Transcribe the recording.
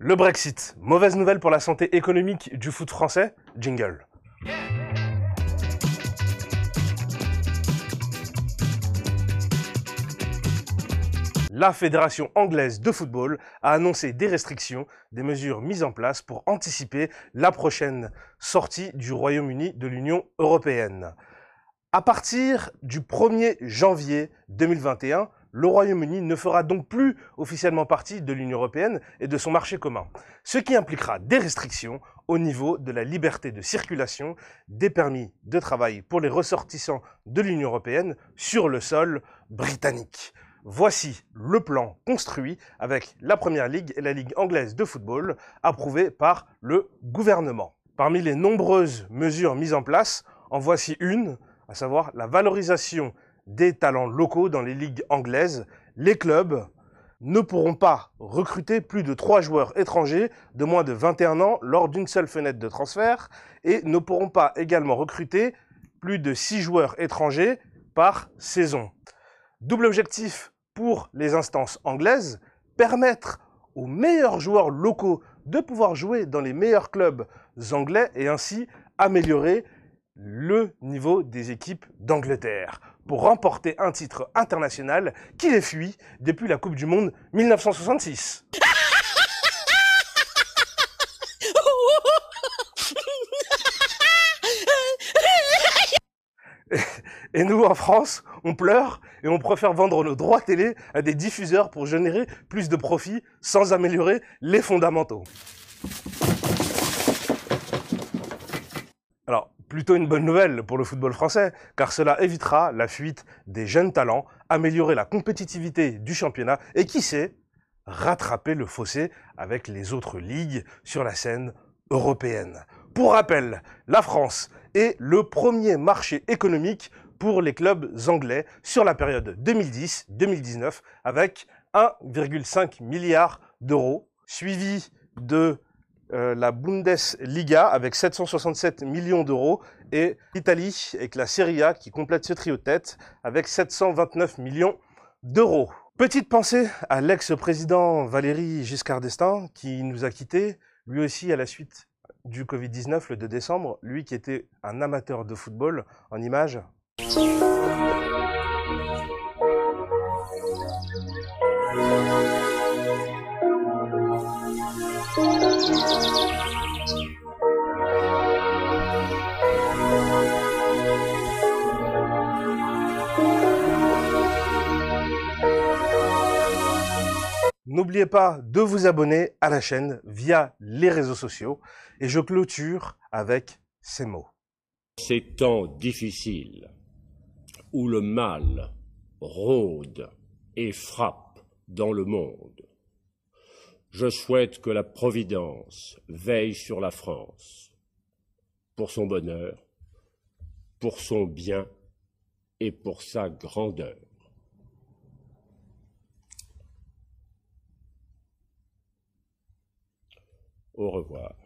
Le Brexit, mauvaise nouvelle pour la santé économique du foot français Jingle. La Fédération anglaise de football a annoncé des restrictions, des mesures mises en place pour anticiper la prochaine sortie du Royaume-Uni de l'Union européenne. À partir du 1er janvier 2021, le Royaume-Uni ne fera donc plus officiellement partie de l'Union européenne et de son marché commun, ce qui impliquera des restrictions au niveau de la liberté de circulation des permis de travail pour les ressortissants de l'Union européenne sur le sol britannique. Voici le plan construit avec la Première Ligue et la Ligue anglaise de football approuvé par le gouvernement. Parmi les nombreuses mesures mises en place, en voici une, à savoir la valorisation des talents locaux dans les ligues anglaises. Les clubs ne pourront pas recruter plus de trois joueurs étrangers de moins de 21 ans lors d'une seule fenêtre de transfert et ne pourront pas également recruter plus de six joueurs étrangers par saison. Double objectif pour les instances anglaises, permettre aux meilleurs joueurs locaux de pouvoir jouer dans les meilleurs clubs anglais et ainsi améliorer le niveau des équipes d'Angleterre pour remporter un titre international qui les fuit depuis la Coupe du Monde 1966. Et nous, en France, on pleure et on préfère vendre nos droits télé à des diffuseurs pour générer plus de profits sans améliorer les fondamentaux. Plutôt une bonne nouvelle pour le football français, car cela évitera la fuite des jeunes talents, améliorer la compétitivité du championnat et qui sait, rattraper le fossé avec les autres ligues sur la scène européenne. Pour rappel, la France est le premier marché économique pour les clubs anglais sur la période 2010-2019 avec 1,5 milliard d'euros, suivi de euh, la Bundesliga avec 767 millions d'euros et l'Italie avec la Serie A qui complète ce trio de tête avec 729 millions d'euros. Petite pensée à l'ex-président Valéry Giscard d'Estaing qui nous a quittés, lui aussi à la suite du Covid-19 le 2 décembre, lui qui était un amateur de football en images N'oubliez pas de vous abonner à la chaîne via les réseaux sociaux et je clôture avec ces mots. Ces temps difficiles où le mal rôde et frappe dans le monde, je souhaite que la Providence veille sur la France, pour son bonheur, pour son bien et pour sa grandeur. Au revoir.